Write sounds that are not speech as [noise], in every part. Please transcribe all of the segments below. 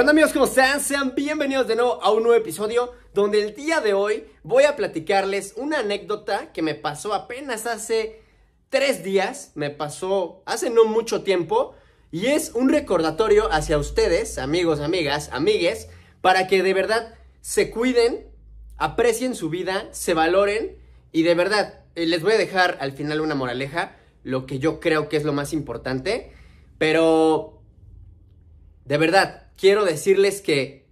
Hola amigos, ¿cómo están? Sean bienvenidos de nuevo a un nuevo episodio donde el día de hoy voy a platicarles una anécdota que me pasó apenas hace tres días, me pasó hace no mucho tiempo y es un recordatorio hacia ustedes, amigos, amigas, amigues, para que de verdad se cuiden, aprecien su vida, se valoren y de verdad eh, les voy a dejar al final una moraleja, lo que yo creo que es lo más importante, pero de verdad quiero decirles que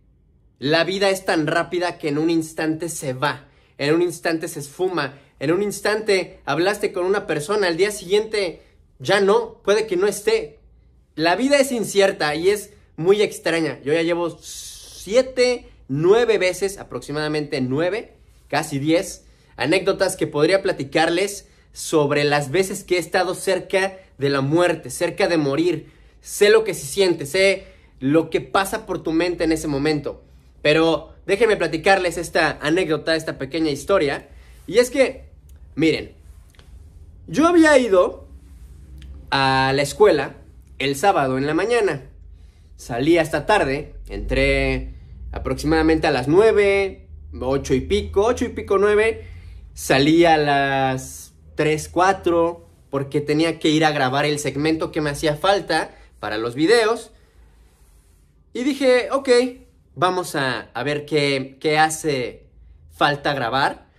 la vida es tan rápida que en un instante se va, en un instante se esfuma, en un instante hablaste con una persona, al día siguiente ya no, puede que no esté. La vida es incierta y es muy extraña. Yo ya llevo siete, nueve veces, aproximadamente nueve, casi diez, anécdotas que podría platicarles sobre las veces que he estado cerca de la muerte, cerca de morir. Sé lo que se siente, sé lo que pasa por tu mente en ese momento. Pero déjenme platicarles esta anécdota, esta pequeña historia. Y es que, miren, yo había ido a la escuela el sábado en la mañana. Salí hasta tarde, entré aproximadamente a las 9, 8 y pico, 8 y pico 9. Salí a las 3, 4 porque tenía que ir a grabar el segmento que me hacía falta para los videos. Y dije, ok, vamos a, ver qué, qué, hace falta grabar.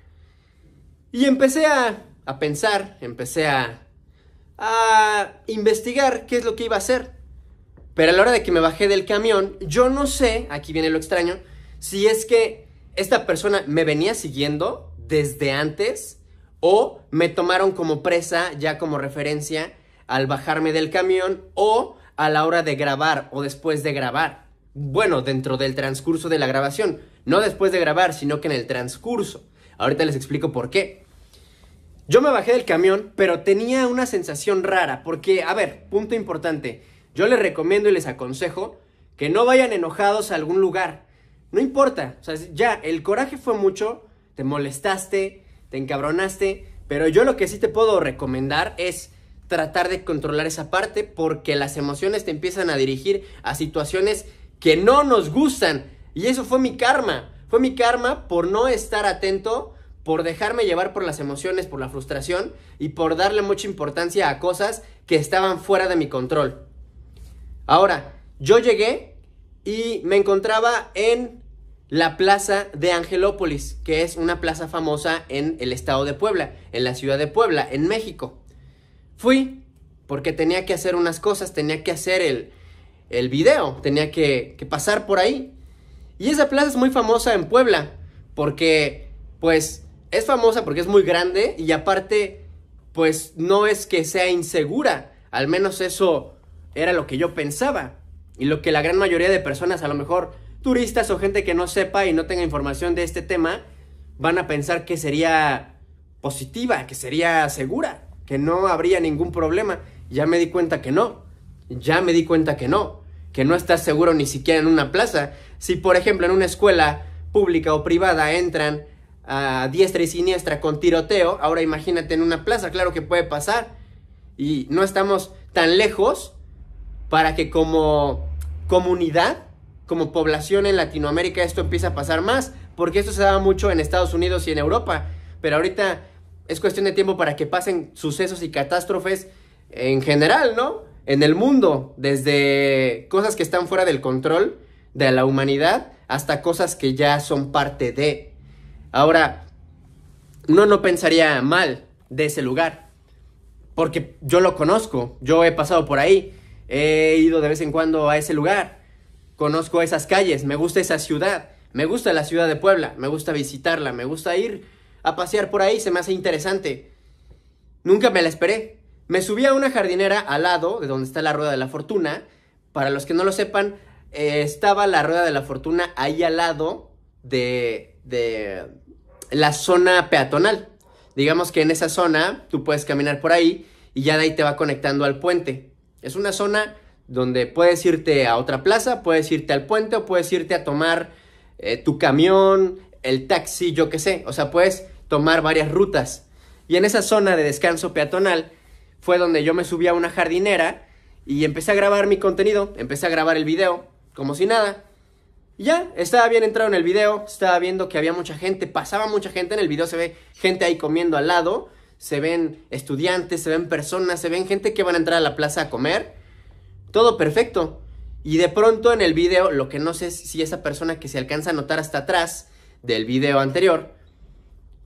Y empecé a, a pensar, empecé a, a investigar qué es lo que iba a hacer. Pero a la hora de que me bajé del camión, yo no sé, aquí viene lo extraño, si es que esta persona me venía siguiendo desde antes o me tomaron como presa ya como referencia al bajarme del camión o a la hora de grabar o después de grabar bueno, dentro del transcurso de la grabación. No después de grabar, sino que en el transcurso. Ahorita les explico por qué. Yo me bajé del camión, pero tenía una sensación rara, porque, a ver, punto importante, yo les recomiendo y les aconsejo que no vayan enojados a algún lugar. No importa, o sea, ya, el coraje fue mucho, te molestaste, te encabronaste, pero yo lo que sí te puedo recomendar es tratar de controlar esa parte porque las emociones te empiezan a dirigir a situaciones que no nos gustan. Y eso fue mi karma. Fue mi karma por no estar atento, por dejarme llevar por las emociones, por la frustración y por darle mucha importancia a cosas que estaban fuera de mi control. Ahora, yo llegué y me encontraba en la plaza de Angelópolis, que es una plaza famosa en el estado de Puebla, en la ciudad de Puebla, en México. Fui porque tenía que hacer unas cosas, tenía que hacer el, el video, tenía que, pasar por ahí. Y esa plaza es muy famosa en Puebla, porque pues es famosa porque es muy grande y aparte pues no es que sea insegura, al menos eso era lo que yo pensaba y lo que la gran mayoría de personas, a lo mejor turistas o gente que no sepa y no tenga información de este tema, van a pensar que sería positiva, que sería segura, que no habría ningún problema. Ya me di cuenta que no ya me di cuenta que no, que no estás seguro ni siquiera en una plaza. Si por ejemplo en una escuela pública o privada entran a diestra y siniestra con tiroteo, ahora imagínate en una plaza, claro que puede pasar. Y no estamos tan lejos para que como comunidad, como población en Latinoamérica esto empiece a pasar más, porque esto se daba mucho en Estados Unidos y en Europa, pero ahorita es cuestión de tiempo para que pasen sucesos y catástrofes en general, ¿no? En el mundo, desde cosas que están fuera del control de la humanidad hasta cosas que ya son parte de. Ahora, uno no pensaría mal de ese lugar, porque yo lo conozco, yo he pasado por ahí, he ido de vez en cuando a ese lugar, conozco esas calles, me gusta esa ciudad, me gusta la ciudad de Puebla, me gusta visitarla, me gusta ir a pasear por ahí, se me hace interesante. Nunca me la esperé, me subí a una jardinera al lado de donde está la rueda de la fortuna. Para los que no lo sepan, eh, estaba la rueda de la fortuna ahí al lado de, de la zona peatonal. Digamos que en esa zona tú puedes caminar por ahí y ya de ahí te va conectando al puente. Es una zona donde puedes irte a otra plaza, puedes irte al puente o puedes irte a tomar eh, tu camión, el taxi, yo qué sé. O sea, puedes tomar varias rutas. Y en esa zona de descanso peatonal fue donde yo me subí a una jardinera y empecé a grabar mi contenido, empecé a grabar el video, como si nada. Ya, estaba bien entrado en el video, estaba viendo que había mucha gente, pasaba mucha gente en el video, se ve gente ahí comiendo al lado, se ven estudiantes, se ven personas, se ven gente que van a entrar a la plaza a comer. Todo perfecto. Y de pronto en el video, lo que no sé si esa persona que se alcanza a notar hasta atrás del video anterior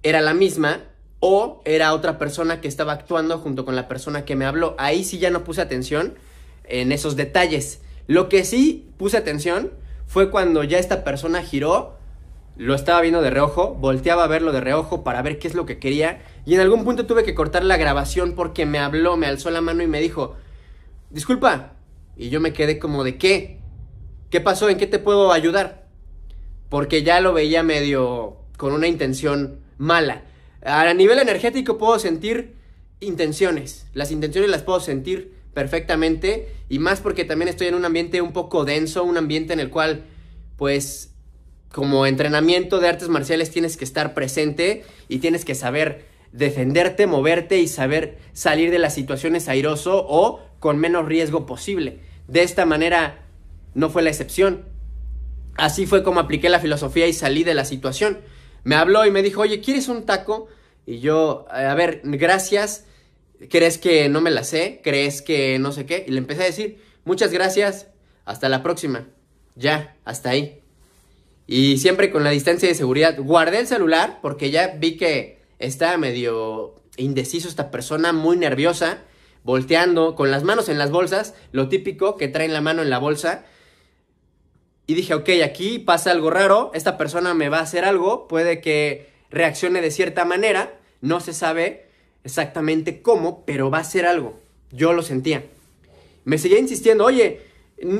era la misma o era otra persona que estaba actuando junto con la persona que me habló. Ahí sí ya no puse atención en esos detalles. Lo que sí puse atención fue cuando ya esta persona giró, lo estaba viendo de reojo, volteaba a verlo de reojo para ver qué es lo que quería y en algún punto tuve que cortar la grabación porque me habló, me alzó la mano y me dijo, disculpa, y yo me quedé como de qué, qué pasó, en qué te puedo ayudar, porque ya lo veía medio con una intención mala. A nivel energético puedo sentir intenciones, las intenciones las puedo sentir perfectamente y más porque también estoy en un ambiente un poco denso, un ambiente en el cual pues como entrenamiento de artes marciales tienes que estar presente y tienes que saber defenderte, moverte y saber salir de las situaciones airoso o con menos riesgo posible. De esta manera no fue la excepción. Así fue como apliqué la filosofía y salí de la situación. Me habló y me dijo, oye, ¿quieres un taco? Y yo, a ver, gracias, ¿Crees que no me la sé? ¿Crees que no sé qué? Y le empecé a decir, muchas gracias, hasta la próxima. Ya, hasta ahí. Y siempre con la distancia de seguridad. Guardé el celular porque ya vi que estaba medio indeciso esta persona, muy nerviosa, volteando, con las manos en las bolsas, lo típico que traen la mano en la bolsa. Y dije, ok, aquí pasa algo raro, esta persona me va a hacer algo, puede que reaccione de cierta manera, no se sabe, exactamente cómo, pero va a ser algo. Yo lo sentía. Me seguía insistiendo, oye,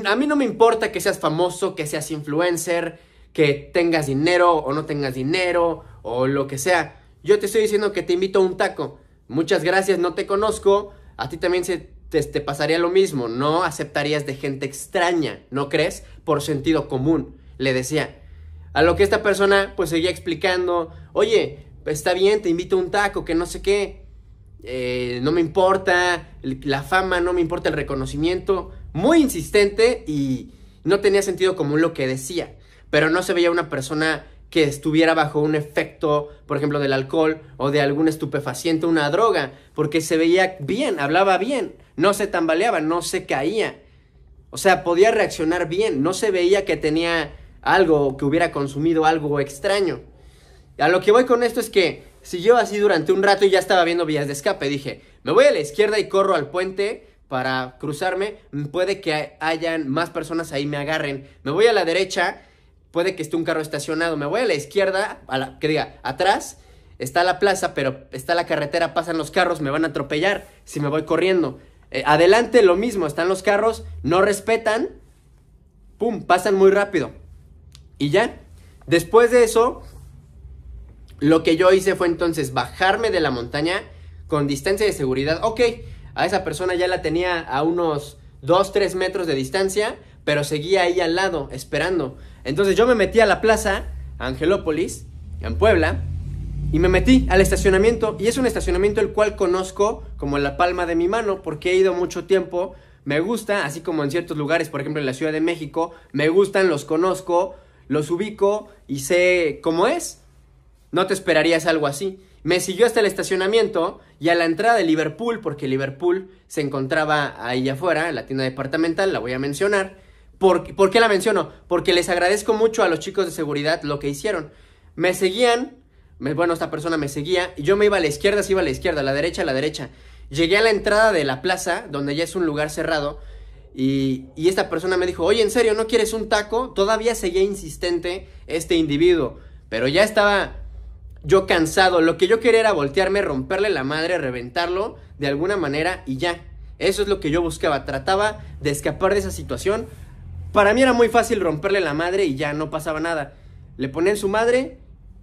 a mí no me importa que seas famoso, que seas influencer, que tengas dinero o no tengas dinero o lo que sea. Yo te estoy diciendo que te invito a un taco. Muchas gracias, no te conozco. A ti también se, te, pasaría lo mismo. No aceptarías de gente extraña, ¿no crees? Por sentido común, le decía. A lo que esta persona pues seguía explicando, oye, está bien, te invito a un taco, que no sé qué. Eh, no me importa la fama, no me importa el reconocimiento. Muy insistente y no tenía sentido común lo que decía. Pero no se veía una persona que estuviera bajo un efecto, por ejemplo, del alcohol o de algún estupefaciente, una droga, porque se veía bien, hablaba bien, no se tambaleaba, no se caía. O sea, podía reaccionar bien, no se veía que tenía algo, que hubiera consumido algo extraño. A lo que voy con esto es que Siguió así durante un rato y ya estaba viendo vías de escape. Dije, me voy a la izquierda y corro al puente para cruzarme. Puede que hayan más personas ahí me agarren. Me voy a la derecha, puede que esté un carro estacionado. Me voy a la izquierda, a la, que diga, atrás está la plaza, pero está la carretera, pasan los carros, me van a atropellar si me voy corriendo. Eh, adelante lo mismo, están los carros, no respetan, pum, pasan muy rápido. Y ya, después de eso, lo que yo hice fue entonces bajarme de la montaña con distancia de seguridad. Ok, a esa persona ya la tenía a unos 2, 3 metros de distancia, pero seguía ahí al lado, esperando. Entonces yo me metí a la plaza, Angelópolis, en Puebla, y me metí al estacionamiento. Y es un estacionamiento el cual conozco como la palma de mi mano, porque he ido mucho tiempo. Me gusta, así como en ciertos lugares, por ejemplo en la Ciudad de México, me gustan, los conozco, los ubico y sé cómo es. No te esperarías algo así. Me siguió hasta el estacionamiento y a la entrada de Liverpool, porque Liverpool se encontraba ahí afuera, en la tienda departamental, la voy a mencionar. ¿Por, ¿Por, qué la menciono? Porque les agradezco mucho a los chicos de seguridad lo que hicieron. Me seguían, bueno, esta persona me seguía, y yo me iba a la izquierda, se iba a la izquierda, a la derecha, a la derecha. Llegué a la entrada de la plaza, donde ya es un lugar cerrado, y, y esta persona me dijo, oye, ¿en serio no quieres un taco? Todavía seguía insistente este individuo, pero ya estaba yo cansado, lo que yo quería era voltearme, romperle la madre, reventarlo de alguna manera y ya. Eso es lo que yo buscaba, trataba de escapar de esa situación. Para mí era muy fácil romperle la madre y ya no pasaba nada. Le ponían su madre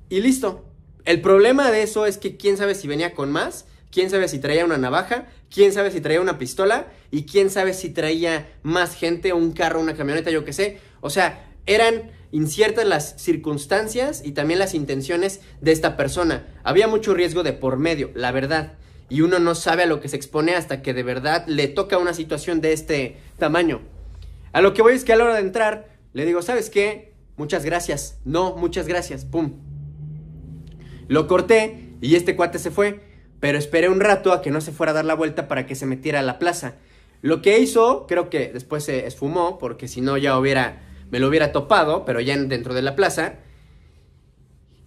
y listo. El problema de eso es que quién sabe si venía con más, quién sabe si traía una navaja, quién sabe si traía una pistola y quién sabe si traía más gente, un carro, una camioneta, yo qué sé. O sea, eran inciertas las circunstancias y también las intenciones de esta persona. Había mucho riesgo de por medio, la verdad. Y uno no sabe a lo que se expone hasta que de verdad le toca una situación de este tamaño. A lo que voy es que a la hora de entrar, le digo, ¿sabes qué? muchas gracias, no, muchas gracias, pum. Lo corté y este cuate se fue, pero esperé un rato a que no se fuera a dar la vuelta para que se metiera a la plaza. Lo que hizo, creo que después se esfumó, porque si no ya hubiera, me lo hubiera topado, pero ya dentro de la plaza.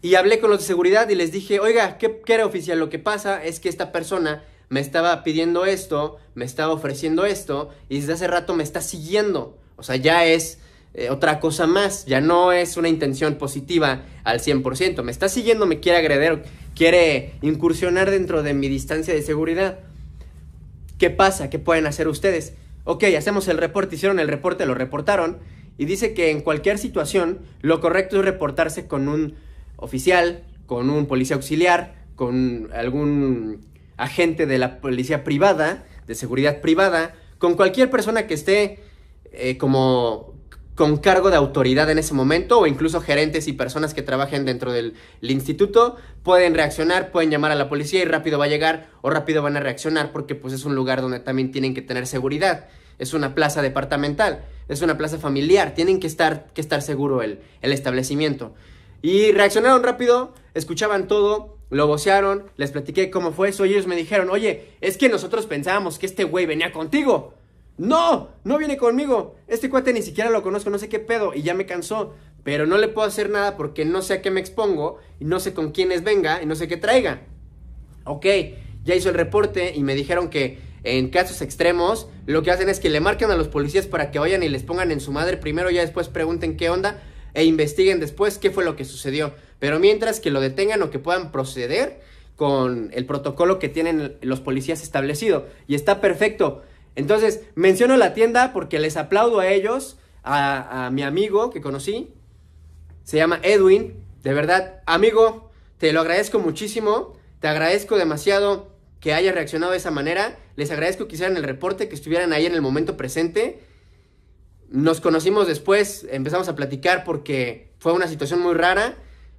Y hablé con los de seguridad y les dije, oiga, ¿qué, ¿qué, era oficial? Lo que pasa es que esta persona me estaba pidiendo esto, me estaba ofreciendo esto, y desde hace rato me está siguiendo. O sea, ya es eh, otra cosa más, ya no es una intención positiva al 100%. Me está siguiendo, me quiere agredir, quiere incursionar dentro de mi distancia de seguridad. ¿Qué pasa? ¿Qué pueden hacer ustedes? Ok, hacemos el reporte, hicieron el reporte, lo reportaron y dice que en cualquier situación lo correcto es reportarse con un oficial, con un policía auxiliar, con algún agente de la policía privada, de seguridad privada, con cualquier persona que esté eh, como con cargo de autoridad en ese momento o incluso gerentes y personas que trabajen dentro del instituto pueden reaccionar, pueden llamar a la policía y rápido va a llegar o rápido van a reaccionar porque pues es un lugar donde también tienen que tener seguridad. Es una plaza departamental, es una plaza familiar, tienen que estar, que estar seguro el, el establecimiento. Y reaccionaron rápido, escuchaban todo, lo vocearon, les platiqué cómo fue eso y ellos me dijeron, oye, es que nosotros pensábamos que este güey venía contigo. No, no viene conmigo. Este cuate ni siquiera lo conozco, no sé qué pedo y ya me cansó. Pero no le puedo hacer nada porque no sé a qué me expongo y no sé con quiénes venga y no sé qué traiga. Ok, ya hizo el reporte y me dijeron que en casos extremos lo que hacen es que le marquen a los policías para que vayan y les pongan en su madre primero ya después pregunten qué onda e investiguen después qué fue lo que sucedió. Pero mientras que lo detengan o que puedan proceder con el protocolo que tienen los policías establecido. Y está perfecto. Entonces, menciono la tienda porque les aplaudo a ellos, a, mi amigo que conocí, se llama Edwin, de verdad, amigo, te lo agradezco muchísimo, te agradezco demasiado que haya reaccionado de esa manera, les agradezco que hicieran el reporte, que estuvieran ahí en el momento presente. Nos conocimos después, empezamos a platicar porque fue una situación muy rara.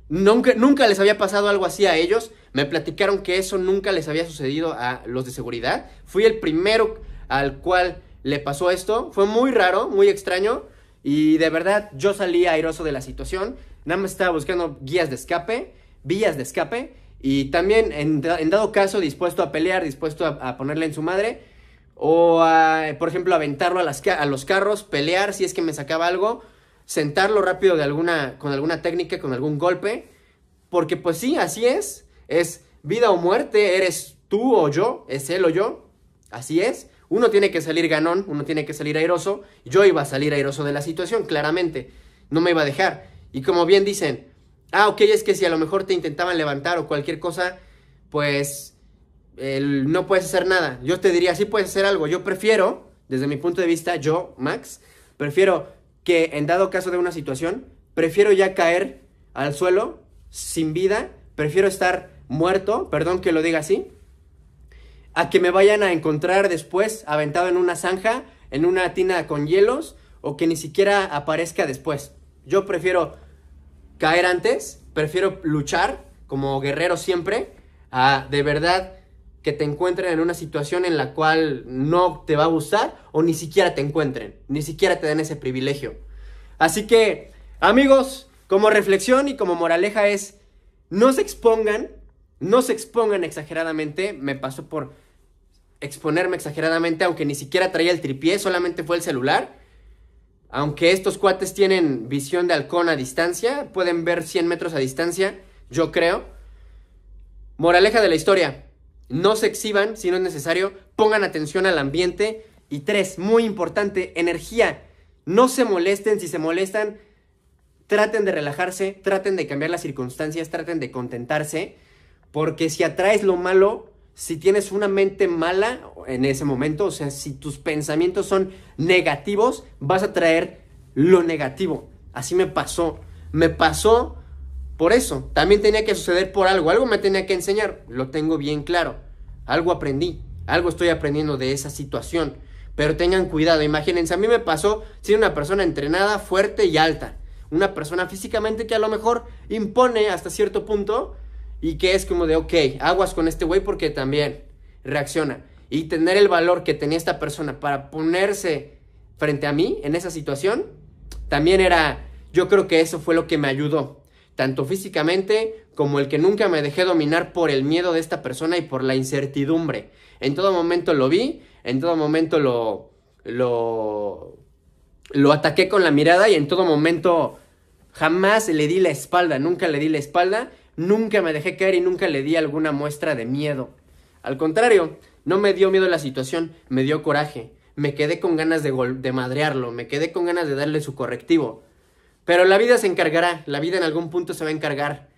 Nunca, nunca les había pasado algo así a ellos. Me platicaron que eso nunca les había sucedido a los de seguridad. Fui el primero al cual le pasó esto. Fue muy raro, muy extraño. Y de verdad yo salí airoso de la situación. Nada más estaba buscando guías de escape, vías de escape. Y también en, dado caso dispuesto a pelear, dispuesto a, ponerle en su madre. O a, por ejemplo, aventarlo a, los carros, pelear si es que me sacaba algo. Sentarlo rápido con alguna técnica, con algún golpe. Porque pues sí, así es. Es vida o muerte. Eres tú o yo. Es él o yo. Así es. Uno tiene que salir ganón, uno tiene que salir airoso. Yo iba a salir airoso de la situación, claramente. No me iba a dejar. Y como bien dicen, ah, ok, es que si a lo mejor te intentaban levantar o cualquier cosa, pues no puedes hacer nada. Yo te diría, sí puedes hacer algo. Yo prefiero, desde mi punto de vista, yo, Max, prefiero que en dado caso de una situación, prefiero ya caer al suelo sin vida, prefiero estar muerto, perdón que lo diga así, a que me vayan a encontrar después aventado en una zanja, en una tina con hielos, o que ni siquiera aparezca después. Yo prefiero caer antes, prefiero luchar como guerrero siempre, a de verdad que te encuentren en una situación en la cual no te va a gustar o ni siquiera te encuentren, ni siquiera te den ese privilegio. Así que, amigos, como reflexión y como moraleja es, no se expongan, no se expongan exageradamente, me pasó por exponerme exageradamente, aunque ni siquiera traía el tripié, solamente fue el celular. Aunque estos cuates tienen visión de halcón a distancia, pueden ver 100 metros a distancia, yo creo. Moraleja de la historia, no se exhiban si no es necesario, pongan atención al ambiente. Y tres, muy importante, energía. No se molesten, si se molestan, traten de relajarse, traten de cambiar las circunstancias, traten de contentarse, porque si atraes lo malo, si tienes una mente mala en ese momento, o sea, si tus pensamientos son negativos, vas a traer lo negativo. Así me pasó. Me pasó por eso. También tenía que suceder por algo. Algo me tenía que enseñar. Lo tengo bien claro. Algo aprendí. Algo estoy aprendiendo de esa situación. Pero tengan cuidado. Imagínense, a mí me pasó ser una persona entrenada, fuerte y alta. Una persona físicamente que a lo mejor impone hasta cierto punto y que es como de, ok, aguas con este güey porque también reacciona. Y tener el valor que tenía esta persona para ponerse frente a mí en esa situación, también era yo creo que eso fue lo que me ayudó, tanto físicamente como el que nunca me dejé dominar por el miedo de esta persona y por la incertidumbre. En todo momento lo vi, en todo momento lo, lo, lo ataqué con la mirada y en todo momento jamás le di la espalda, nunca le di la espalda, nunca me dejé caer y nunca le di alguna muestra de miedo. Al contrario, no me dio miedo la situación, me dio coraje. Me quedé con ganas de, de madrearlo, me quedé con ganas de darle su correctivo. Pero la vida se encargará, la vida en algún punto se va a encargar.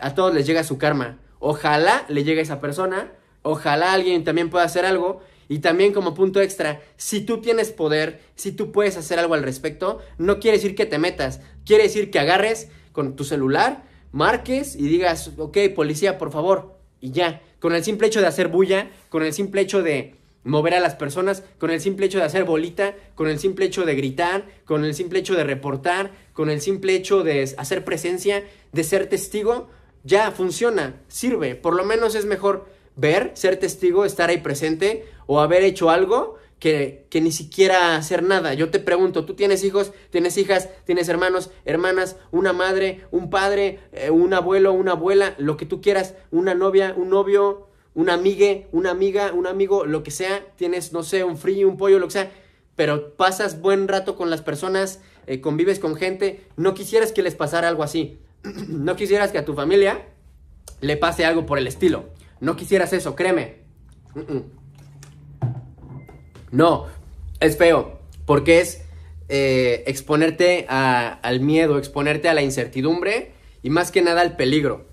A todos les llega su karma. Ojalá le llegue a esa persona, ojalá alguien también pueda hacer algo. Y también como punto extra, si tú tienes poder, si tú puedes hacer algo al respecto, no quiere decir que te metas, quiere decir que agarres con tu celular, marques y digas, ok, policía, por favor, y ya. Con el simple hecho de hacer bulla, con el simple hecho de mover a las personas, con el simple hecho de hacer bolita, con el simple hecho de gritar, con el simple hecho de reportar, con el simple hecho de hacer presencia, de ser testigo, ya funciona, sirve. Por lo menos es mejor ver, ser testigo, estar ahí presente o haber hecho algo que, ni siquiera hacer nada. Yo te pregunto, ¿tú tienes hijos, tienes hijas, tienes hermanos, hermanas, una madre, un padre, eh, un abuelo, una abuela, lo que tú quieras, una novia, un novio, una amigue, una amiga, un amigo, lo que sea, tienes, no sé, un frío, un pollo, lo que sea, pero pasas buen rato con las personas, eh, convives con gente, no quisieras que les pasara algo así, [clears throat] no quisieras que a tu familia le pase algo por el estilo, no quisieras eso, créeme. No, es feo, porque es eh, exponerte al miedo, exponerte a la incertidumbre y más que nada al peligro.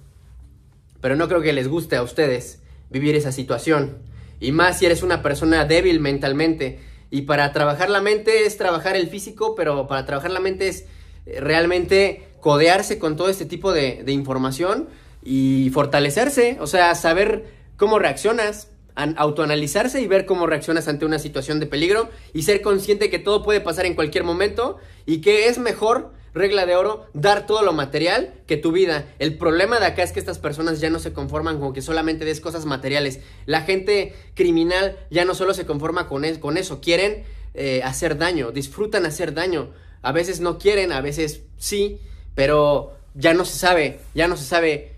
Pero no creo que les guste a ustedes vivir esa situación. Y más si eres una persona débil mentalmente. Y para trabajar la mente es trabajar el físico, pero para trabajar la mente es eh, realmente codearse con todo este tipo de, de información y fortalecerse, o sea, saber cómo reaccionas, autoanalizarse y ver cómo reaccionas ante una situación de peligro y ser consciente que todo puede pasar en cualquier momento y que es mejor, regla de oro, dar todo lo material que tu vida. El problema de acá es que estas personas ya no se conforman con que solamente des cosas materiales. La gente criminal ya no solo se conforma con, con eso, quieren eh, hacer daño, disfrutan hacer daño. A veces no quieren, a veces sí, pero ya no se sabe, ya no se sabe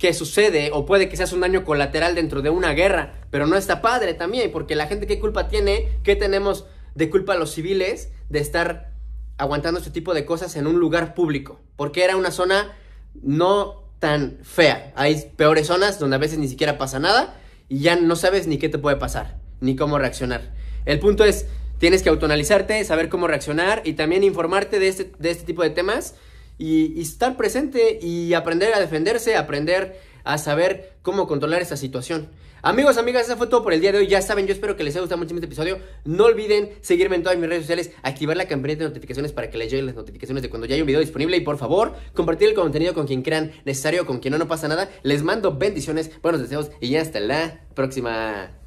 qué sucede o puede que seas un daño colateral dentro de una guerra, pero no está padre también, porque la gente qué culpa tiene, qué tenemos de culpa a los civiles de estar aguantando este tipo de cosas en un lugar público, porque era una zona no tan fea. Hay peores zonas donde a veces ni siquiera pasa nada y ya no sabes ni qué te puede pasar, ni cómo reaccionar. El punto es, tienes que autoanalizarte, saber cómo reaccionar y también informarte de este, de este tipo de temas y, estar presente y aprender a defenderse, aprender a saber cómo controlar esa situación. Amigos, amigas, eso fue todo por el día de hoy. Ya saben, yo espero que les haya gustado mucho este episodio. No olviden seguirme en todas mis redes sociales, activar la campanita de notificaciones para que les lleguen las notificaciones de cuando ya hay un video disponible. Y por favor, compartir el contenido con quien crean necesario, con quien no, no pasa nada. Les mando bendiciones, buenos deseos y hasta la próxima.